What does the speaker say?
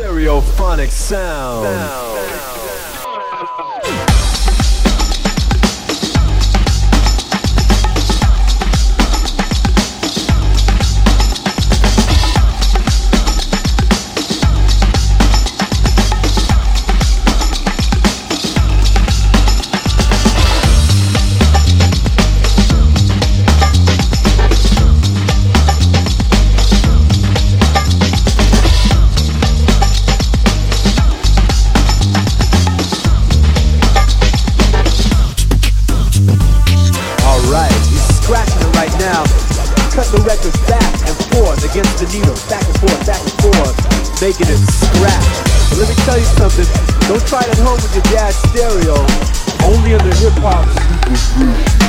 Stereophonic sound. Alright, now. Cut the records back and forth against the needle. Back and forth, back and forth. Making it scratch. But let me tell you something. Don't try it at home with your dad's stereo. Only under hip hop.